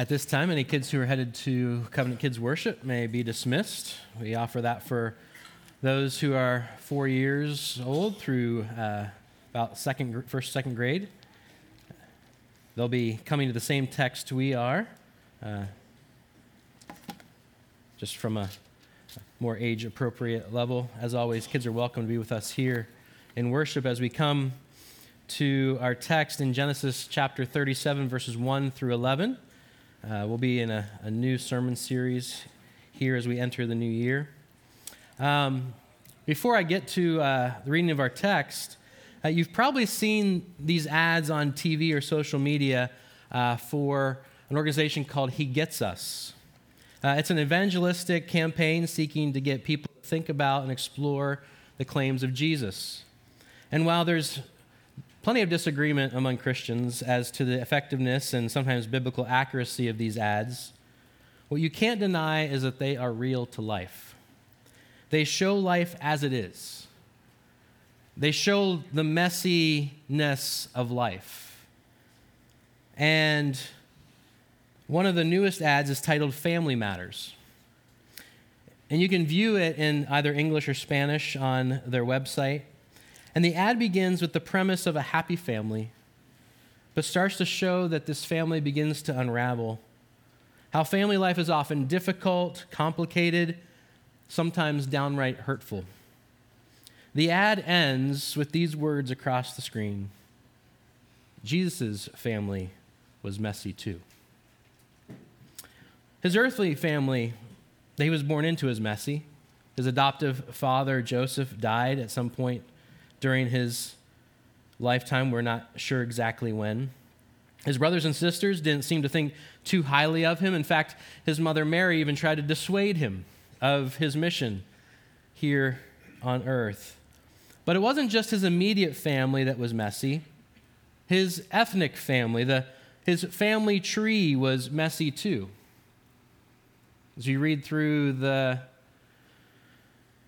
At this time, any kids who are headed to Covenant Kids Worship may be dismissed. We offer that for those who are four years old through uh, about second, first, second grade. They'll be coming to the same text we are, uh, just from a more age appropriate level. As always, kids are welcome to be with us here in worship as we come to our text in Genesis chapter 37, verses 1 through 11. Uh, we'll be in a, a, new sermon series here as we enter the new year. Um, before I get to uh, the reading of our text, uh, you've probably seen these ads on TV or social media uh, for an organization called He Gets Us. Uh, it's an evangelistic campaign seeking to get people to think about and explore the claims of Jesus. And while there's plenty of disagreement among Christians as to the effectiveness and sometimes biblical accuracy of these ads. What you can't deny is that they are real to life. They show life as it is, they show the messiness of life. And one of the newest ads is titled Family Matters. And you can view it in either English or Spanish on their website. And the ad begins with the premise of a happy family, but starts to show that this family begins to unravel. How family life is often difficult, complicated, sometimes downright hurtful. The ad ends with these words across the screen Jesus' family was messy too. His earthly family that he was born into is messy. His adoptive father, Joseph, died at some point during his lifetime. We're not sure exactly when. His brothers and sisters didn't seem to think too highly of him. In fact, his mother Mary even tried to dissuade him of his mission here on earth. But it wasn't just his immediate family that was messy, his ethnic family, the, his family tree was messy too. As you read through the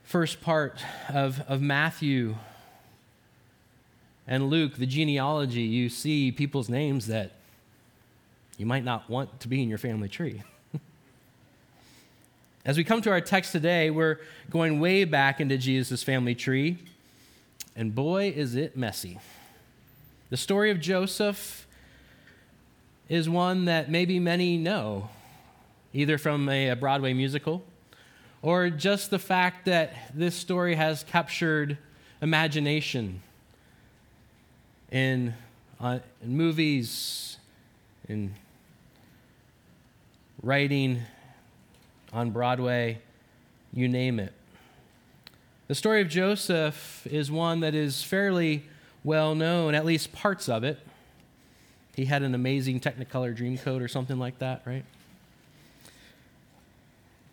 first part of, of Matthew and Luke, the genealogy, you see people's names that you might not want to be in your family tree. As we come to our text today, we're going way back into Jesus' family tree, and boy, is it messy. The story of Joseph is one that maybe many know, either from a, Broadway musical or just the fact that this story has captured imagination in, uh, in movies, in writing, on Broadway, you name it. The story of Joseph is one that is fairly well known, at least parts of it. He had an amazing Technicolor Dreamcoat or something like that, right?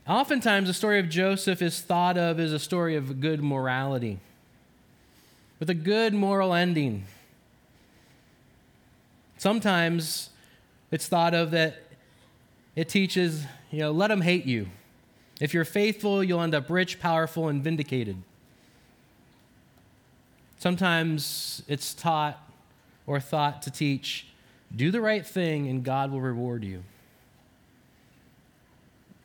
Oftentimes, the story of Joseph is thought of as a story of good morality, with a good moral ending. Sometimes it's thought of that it teaches, you know, let them hate you. If you're faithful, you'll end up rich, powerful, and vindicated. Sometimes it's taught or thought to teach, do the right thing and God will reward you.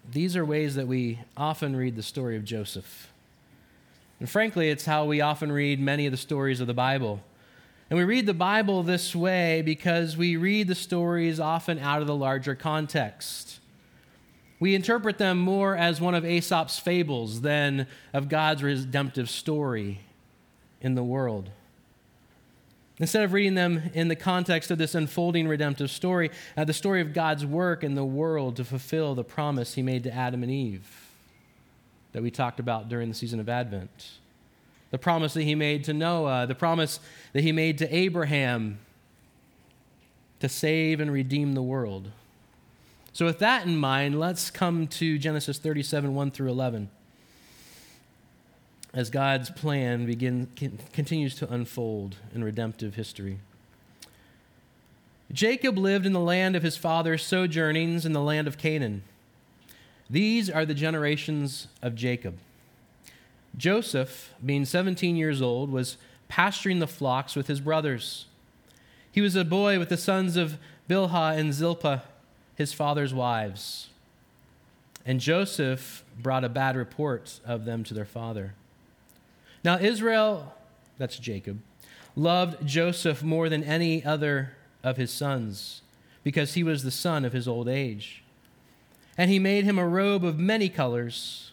These are ways that we often read the story of Joseph. And frankly, it's how we often read many of the stories of the Bible. And we read the Bible this way because we read the stories often out of the larger context. We interpret them more as one of Aesop's fables than of God's redemptive story in the world. Instead of reading them in the context of this unfolding redemptive story, uh, the story of God's work in the world to fulfill the promise he made to Adam and Eve that we talked about during the season of Advent the promise that he made to Noah, the promise that he made to Abraham to save and redeem the world. So, with that in mind, let's come to Genesis 37 1 through 11. As God's plan begin, continues to unfold in redemptive history. Jacob lived in the land of his father's sojournings in the land of Canaan. These are the generations of Jacob. Joseph, being 17 years old, was pasturing the flocks with his brothers. He was a boy with the sons of Bilhah and Zilpah, his father's wives. And Joseph brought a bad report of them to their father. Now, Israel, that's Jacob, loved Joseph more than any other of his sons, because he was the son of his old age. And he made him a robe of many colors.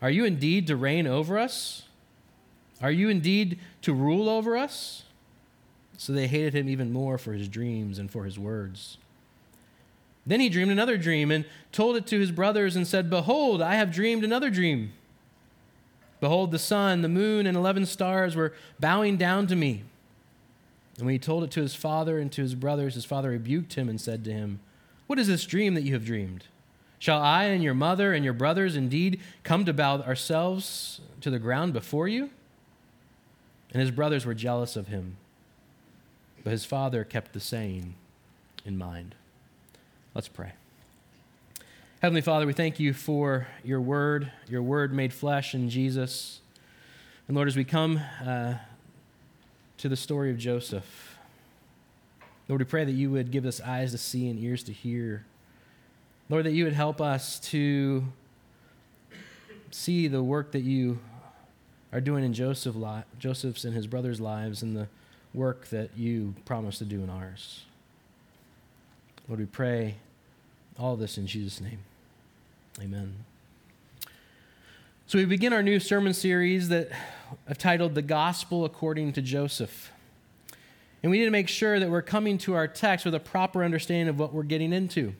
Are you indeed to reign over us? Are you indeed to rule over us? So they hated him even more for his dreams and for his words. Then he dreamed another dream and told it to his brothers and said, Behold, I have dreamed another dream. Behold, the sun, the moon, and eleven stars were bowing down to me. And when he told it to his father and to his brothers, his father rebuked him and said to him, What is this dream that you have dreamed? Shall I and your mother and your brothers indeed come to bow ourselves to the ground before you? And his brothers were jealous of him. But his father kept the saying in mind. Let's pray. Heavenly Father, we thank you for your word, your word made flesh in Jesus. And Lord, as we come uh, to the story of Joseph, Lord, we pray that you would give us eyes to see and ears to hear. Lord, that you would help us to see the work that you are doing in Joseph li- Joseph's and his brothers' lives and the work that you promised to do in ours. Lord, we pray all this in Jesus' name. Amen. So we begin our new sermon series that I've titled The Gospel According to Joseph. And we need to make sure that we're coming to our text with a proper understanding of what we're getting into.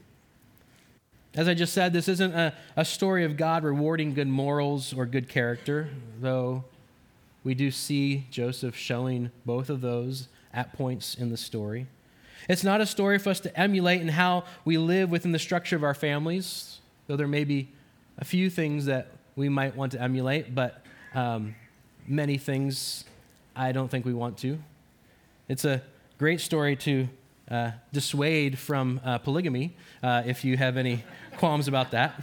As I just said, this isn't a, a story of God rewarding good morals or good character, though we do see Joseph showing both of those at points in the story. It's not a story for us to emulate in how we live within the structure of our families, though there may be a few things that we might want to emulate, but um, many things I don't think we want to. It's a great story to uh, dissuade from uh, polygamy uh, if you have any qualms about that.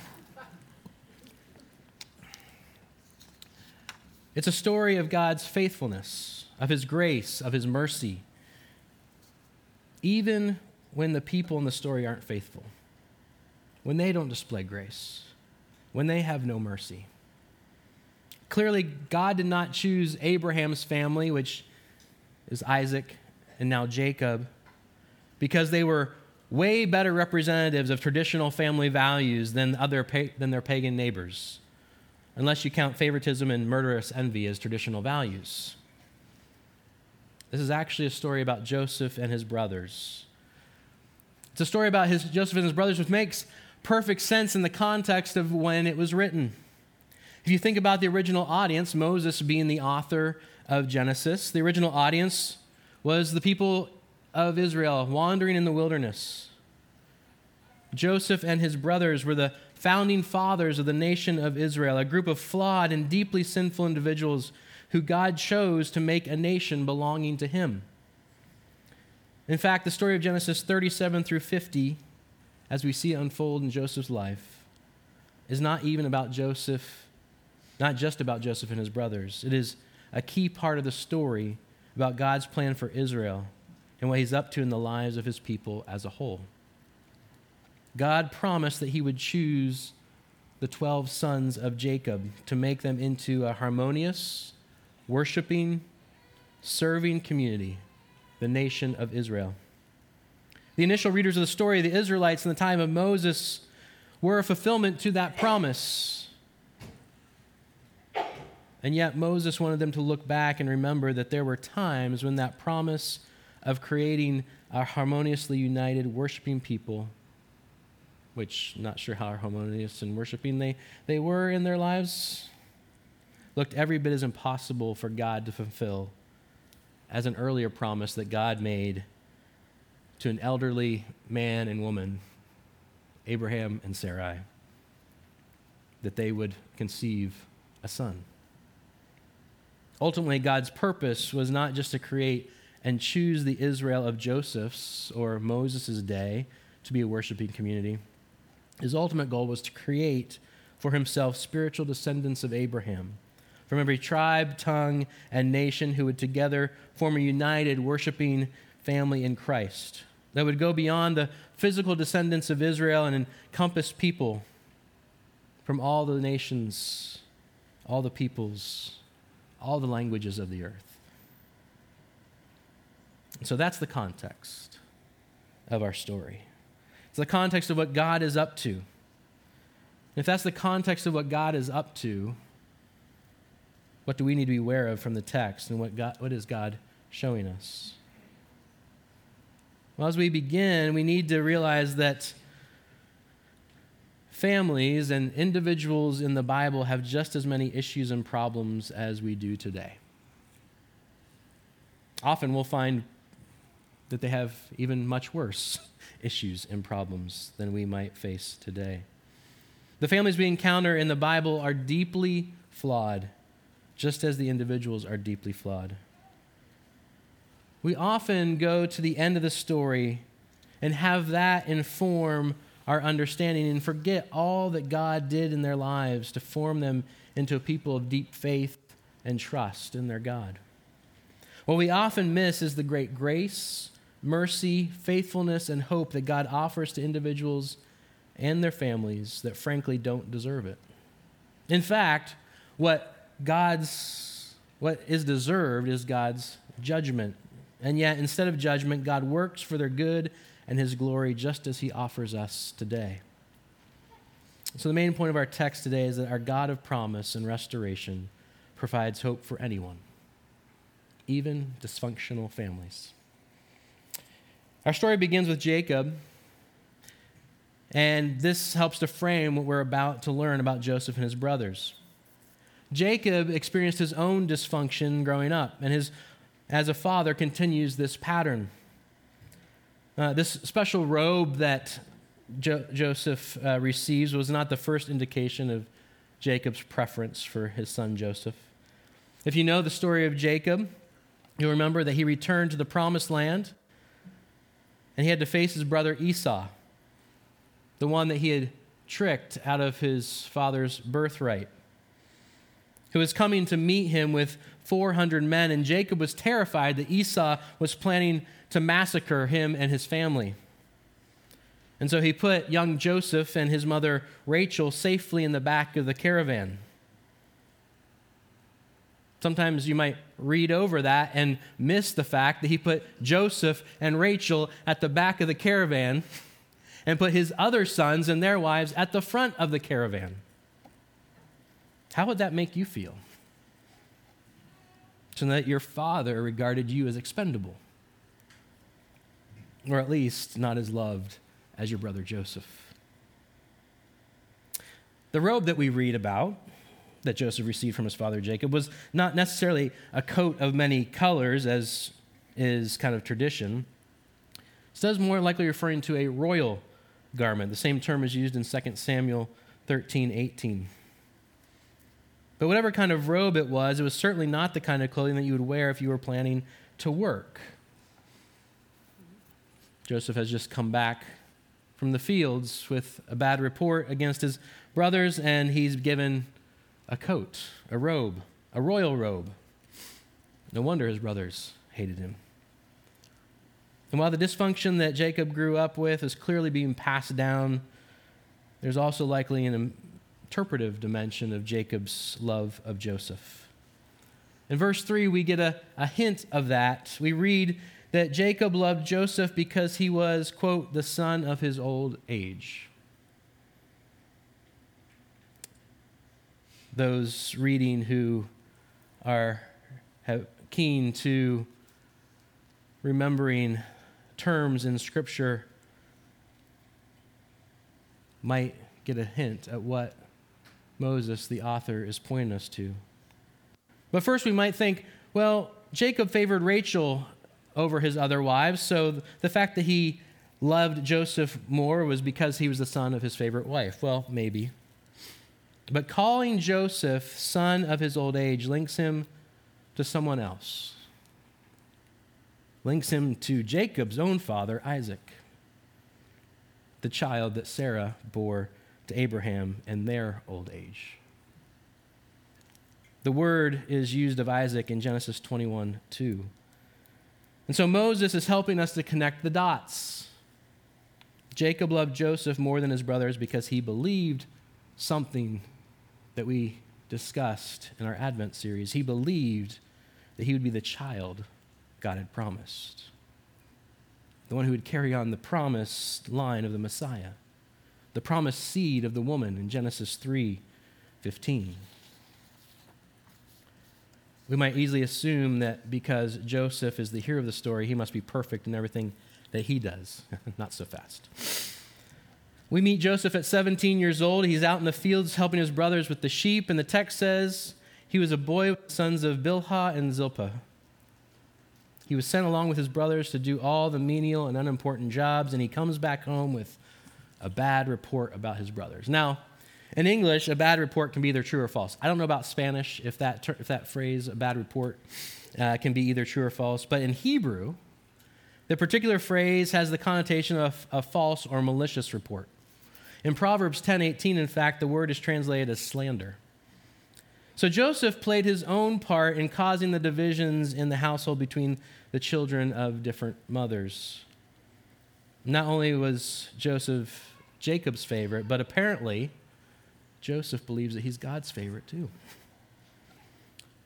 It's a story of God's faithfulness, of His grace, of His mercy, even when the people in the story aren't faithful, when they don't display grace, when they have no mercy. Clearly, God did not choose Abraham's family, which is Isaac and now Jacob, because they were way better representatives of traditional family values than, other, than their pagan neighbors, unless you count favoritism and murderous envy as traditional values. This is actually a story about Joseph and his brothers. It's a story about his, Joseph and his brothers, which makes perfect sense in the context of when it was written. If you think about the original audience, Moses being the author of Genesis, the original audience was the people of Israel wandering in the wilderness. Joseph and his brothers were the founding fathers of the nation of Israel, a group of flawed and deeply sinful individuals who God chose to make a nation belonging to him. In fact, the story of Genesis 37 through 50, as we see it unfold in Joseph's life, is not even about Joseph, not just about Joseph and his brothers. It is a key part of the story about God's plan for Israel and what he's up to in the lives of his people as a whole. God promised that he would choose the 12 sons of Jacob to make them into a harmonious worshiping, serving community, the nation of Israel. The initial readers of the story, the Israelites in the time of Moses, were a fulfillment to that promise. And yet, Moses wanted them to look back and remember that there were times when that promise of creating a harmoniously united, worshiping people, which not sure how harmonious and worshiping they, they were in their lives, looked every bit as impossible for God to fulfill as an earlier promise that God made to an elderly man and woman Abraham and Sarai, that they would conceive a son. Ultimately, God's purpose was not just to create and choose the Israel of Joseph's or Moses' day to be a worshiping community. His ultimate goal was to create for himself spiritual descendants of Abraham from every tribe, tongue, and nation who would together form a united worshiping family in Christ that would go beyond the physical descendants of Israel and encompass people from all the nations, all the peoples, all the languages of the earth. So that's the context of our story. It's the context of what God is up to. If that's the context of what God is up to, what do we need to be aware of from the text and what, God, what is God showing us? Well, as we begin, we need to realize that families and individuals in the Bible have just as many issues and problems as we do today. Often we'll find that they have even much worse issues and problems than we might face today. The families we encounter in the Bible are deeply flawed, just as the individuals are deeply flawed. We often go to the end of the story and have that inform our understanding and forget all that God did in their lives to form them into a people of deep faith and trust in their God. What we often miss is the great grace, mercy, faithfulness, and hope that God offers to individuals and their families that frankly don't deserve it. In fact, what God's what is deserved is God's judgment. And yet instead of judgment, God works for their good and his glory just as he offers us today. So, the main point of our text today is that our God of promise and restoration provides hope for anyone, even dysfunctional families. Our story begins with Jacob, and this helps to frame what we're about to learn about Joseph and his brothers. Jacob experienced his own dysfunction growing up, and his, as a father continues this pattern. Uh, this special robe that jo- Joseph uh, receives was not the first indication of Jacob's preference for his son Joseph. If you know the story of Jacob, you'll remember that he returned to the promised land and he had to face his brother Esau, the one that he had tricked out of his father's birthright, who was coming to meet him with 400 men. And Jacob was terrified that Esau was planning to massacre him and his family. And so he put young Joseph and his mother Rachel safely in the back of the caravan. Sometimes you might read over that and miss the fact that he put Joseph and Rachel at the back of the caravan and put his other sons and their wives at the front of the caravan. How would that make you feel? So that your father regarded you as expendable or at least not as loved as your brother Joseph. The robe that we read about, that Joseph received from his father Jacob, was not necessarily a coat of many colors, as is kind of tradition. It is more likely referring to a royal garment. The same term is used in 2 Samuel 13 18. But whatever kind of robe it was, it was certainly not the kind of clothing that you would wear if you were planning to work. Joseph has just come back from the fields with a bad report against his brothers, and he's given a coat, a robe, a royal robe. No wonder his brothers hated him. And while the dysfunction that Jacob grew up with is clearly being passed down, there's also likely an interpretive dimension of Jacob's love of Joseph. In verse 3, we get a, a hint of that. We read that Jacob loved Joseph because he was, quote, the son of his old age. Those reading who are keen to remembering terms in Scripture might get a hint at what Moses, the author, is pointing us to. But first, we might think, well, Jacob favored Rachel over his other wives. So the fact that he loved Joseph more was because he was the son of his favorite wife. Well, maybe. But calling Joseph son of his old age links him to someone else, links him to Jacob's own father, Isaac, the child that Sarah bore to Abraham in their old age. The word is used of Isaac in Genesis 21 2. And so Moses is helping us to connect the dots. Jacob loved Joseph more than his brothers because he believed something that we discussed in our Advent series. He believed that he would be the child God had promised, the one who would carry on the promised line of the Messiah, the promised seed of the woman in Genesis 3 15. We might easily assume that because Joseph is the hero of the story, he must be perfect in everything that he does. Not so fast. We meet Joseph at 17 years old. He's out in the fields helping his brothers with the sheep, and the text says he was a boy with the sons of Bilhah and Zilpah. He was sent along with his brothers to do all the menial and unimportant jobs, and he comes back home with a bad report about his brothers. Now, in English, a bad report can be either true or false. I don't know about Spanish if that, ter- if that phrase, a bad report, uh, can be either true or false, but in Hebrew, the particular phrase has the connotation of a false or malicious report. In Proverbs 10:18, in fact, the word is translated as slander. So Joseph played his own part in causing the divisions in the household between the children of different mothers. Not only was Joseph Jacob's favorite, but apparently Joseph believes that he's God's favorite too.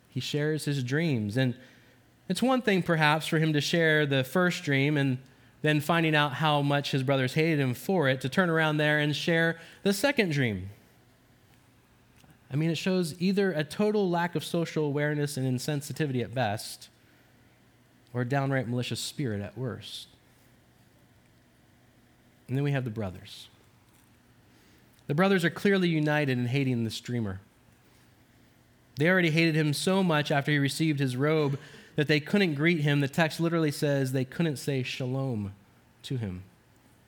He shares his dreams. And it's one thing, perhaps, for him to share the first dream and then finding out how much his brothers hated him for it, to turn around there and share the second dream. I mean, it shows either a total lack of social awareness and insensitivity at best, or a downright malicious spirit at worst. And then we have the brothers. The brothers are clearly united in hating the dreamer. They already hated him so much after he received his robe that they couldn't greet him. The text literally says they couldn't say shalom to him.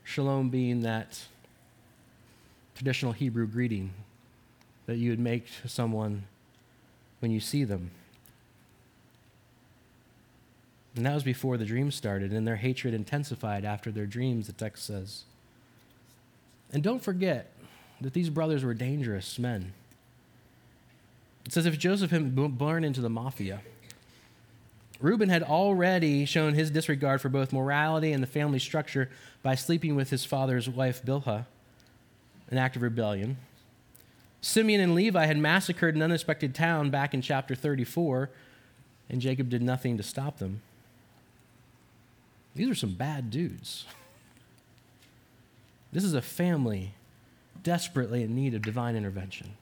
Shalom being that traditional Hebrew greeting that you would make to someone when you see them. And that was before the dream started, and their hatred intensified after their dreams, the text says. And don't forget, that these brothers were dangerous men. It says if Joseph had been born into the mafia, Reuben had already shown his disregard for both morality and the family structure by sleeping with his father's wife, Bilhah, an act of rebellion. Simeon and Levi had massacred an unexpected town back in chapter 34, and Jacob did nothing to stop them. These are some bad dudes. This is a family desperately in need of divine intervention.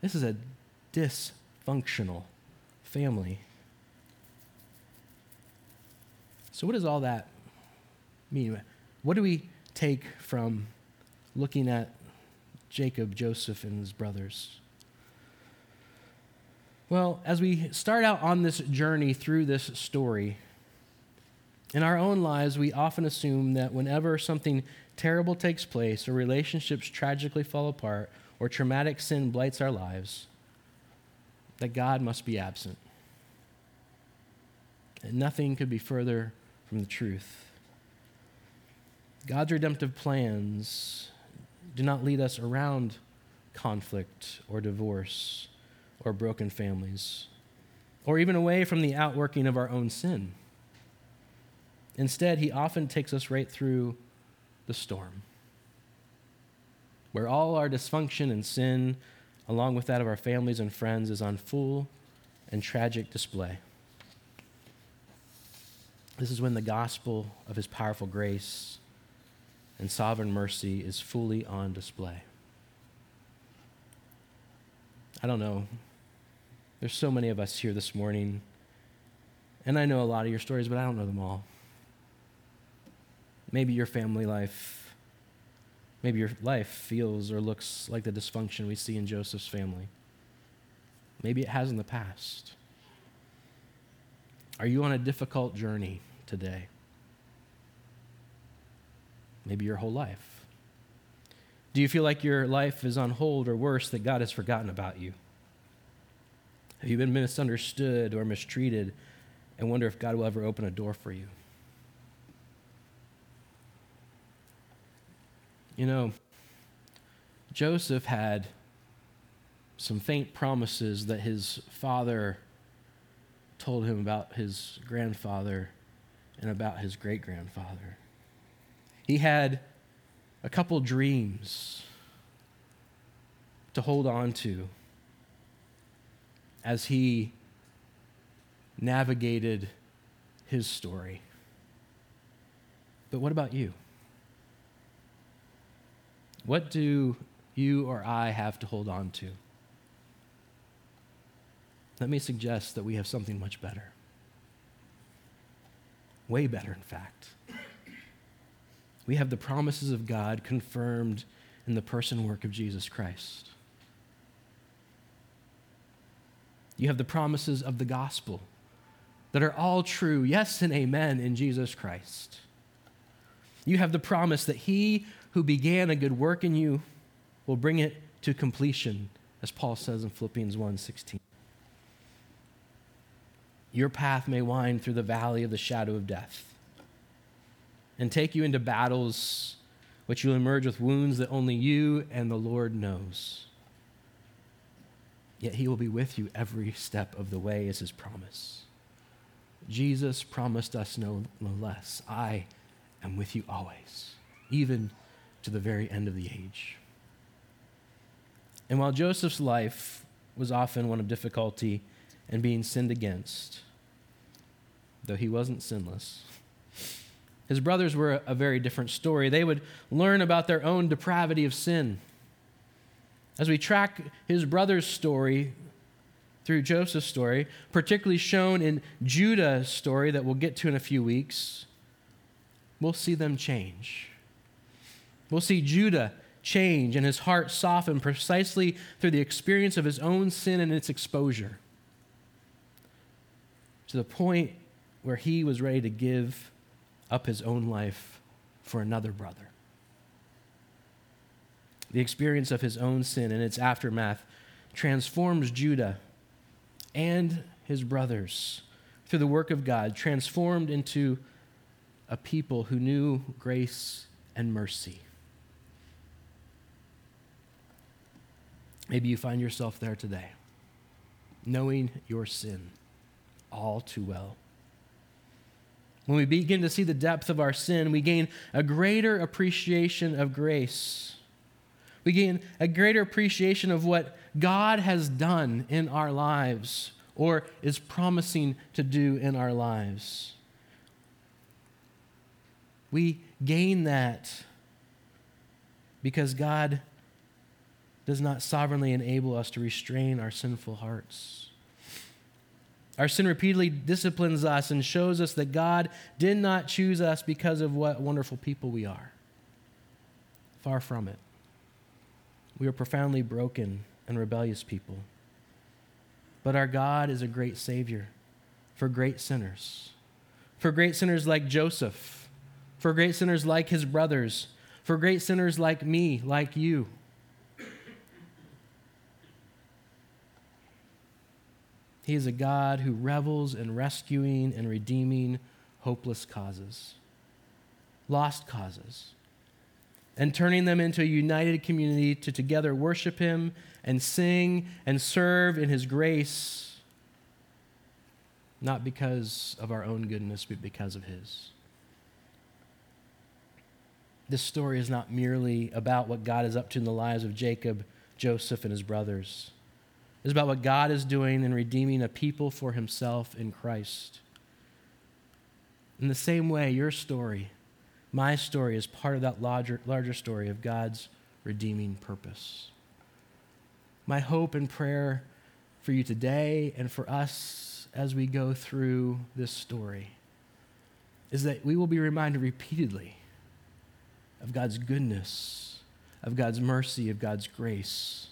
This is a dysfunctional family. So, what does all that mean? What do we take from looking at Jacob, Joseph, and his brothers? Well, as we start out on this journey through this story, in our own lives, we often assume that whenever something terrible takes place, or relationships tragically fall apart, or traumatic sin blights our lives, that God must be absent. And nothing could be further from the truth. God's redemptive plans do not lead us around conflict or divorce or broken families, or even away from the outworking of our own sin. Instead, he often takes us right through the storm, where all our dysfunction and sin, along with that of our families and friends, is on full and tragic display. This is when the gospel of his powerful grace and sovereign mercy is fully on display. I don't know. There's so many of us here this morning, and I know a lot of your stories, but I don't know them all. Maybe your family life, maybe your life feels or looks like the dysfunction we see in Joseph's family. Maybe it has in the past. Are you on a difficult journey today? maybe your whole life? Do you feel like your life is on hold or worse, that God has forgotten about you? Have you been misunderstood or mistreated and wonder if God will ever open a door for you? You know, Joseph had some faint promises that his father told him about his grandfather and about his great grandfather. He had a couple dreams to hold on to as he navigated his story. But what about you? What do you or I have to hold on to? Let me suggest that we have something much better. Way better, in fact. We have the promises of God confirmed in the person work of Jesus Christ. You have the promises of the gospel that are all true, yes and amen, in Jesus Christ. You have the promise that he who began a good work in you will bring it to completion, as Paul says in Philippians 1:16. Your path may wind through the valley of the shadow of death and take you into battles which you'll emerge with wounds that only you and the Lord knows. Yet he will be with you every step of the way, as his promise. Jesus promised us no less I am with you always, even to the very end of the age. And while Joseph's life was often one of difficulty and being sinned against, though he wasn't sinless, his brothers were a very different story. They would learn about their own depravity of sin. As we track his brother's story through Joseph's story, particularly shown in Judah's story that we'll get to in a few weeks, we'll see them change. We'll see Judah change and his heart soften precisely through the experience of his own sin and its exposure to the point where he was ready to give up his own life for another brother. The experience of his own sin and its aftermath transforms Judah and his brothers through the work of God, transformed into a people who knew grace and mercy. Maybe you find yourself there today, knowing your sin all too well. When we begin to see the depth of our sin, we gain a greater appreciation of grace. We gain a greater appreciation of what God has done in our lives or is promising to do in our lives. We gain that because God does not sovereignly enable us to restrain our sinful hearts. Our sin repeatedly disciplines us and shows us that God did not choose us because of what wonderful people we are. Far from it. We are profoundly broken and rebellious people. But our God is a great Savior for great sinners, for great sinners like Joseph, for great sinners like his brothers, for great sinners like me, like you. He is a God who revels in rescuing and redeeming hopeless causes, lost causes, and turning them into a united community to together worship Him and sing and serve in His grace, not because of our own goodness, but because of His. This story is not merely about what God is up to in the lives of Jacob, Joseph, and his brothers. It's about what God is doing in redeeming a people for himself in Christ. In the same way, your story, my story, is part of that larger, larger story of God's redeeming purpose. My hope and prayer for you today and for us as we go through this story is that we will be reminded repeatedly of God's goodness, of God's mercy, of God's grace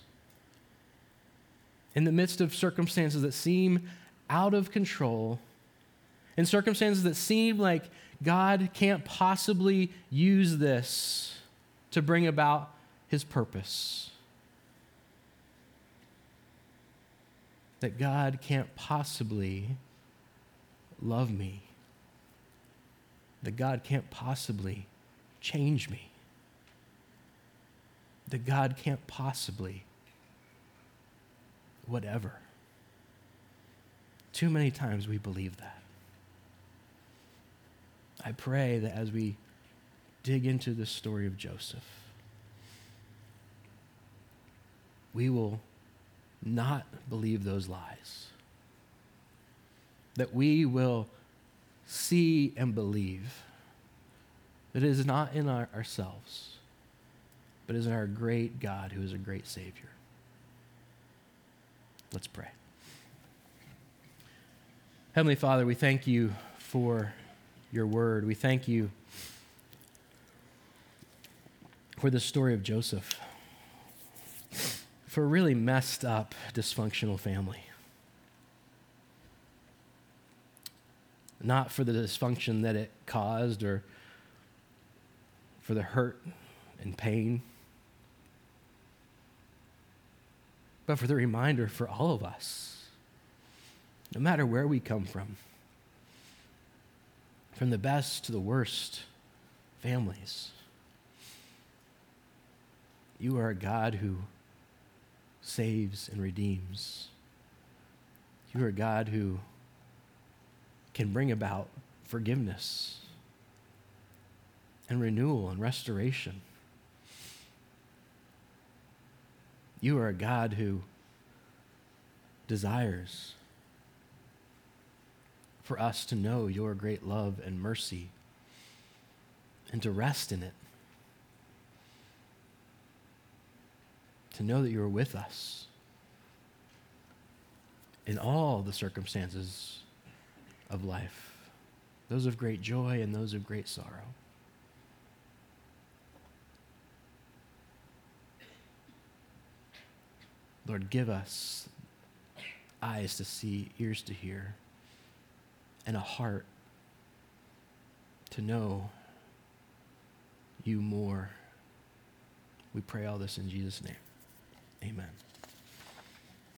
in the midst of circumstances that seem out of control, in circumstances that seem like God can't possibly use this to bring about his purpose. That God can't possibly love me. That God can't possibly change me. That God can't possibly whatever. Too many times we believe that. I pray that as we dig into the story of Joseph, we will not believe those lies. That we will see and believe that it is not in our, ourselves, but is in our great God who is a great Savior. Let's pray. Heavenly Father, we thank you for your word. We thank you for the story of Joseph, for a really messed up, dysfunctional family. Not for the dysfunction that it caused or for the hurt and pain but for the reminder for all of us, no matter where we come from, from the best to the worst families, you are a God who saves and redeems. You are a God who can bring about forgiveness and renewal and restoration. You are a God who desires for us to know your great love and mercy and to rest in it. To know that you are with us in all the circumstances of life, those of great joy and those of great sorrow. Lord, give us eyes to see, ears to hear, and a heart to know you more. We pray all this in Jesus' name. Amen.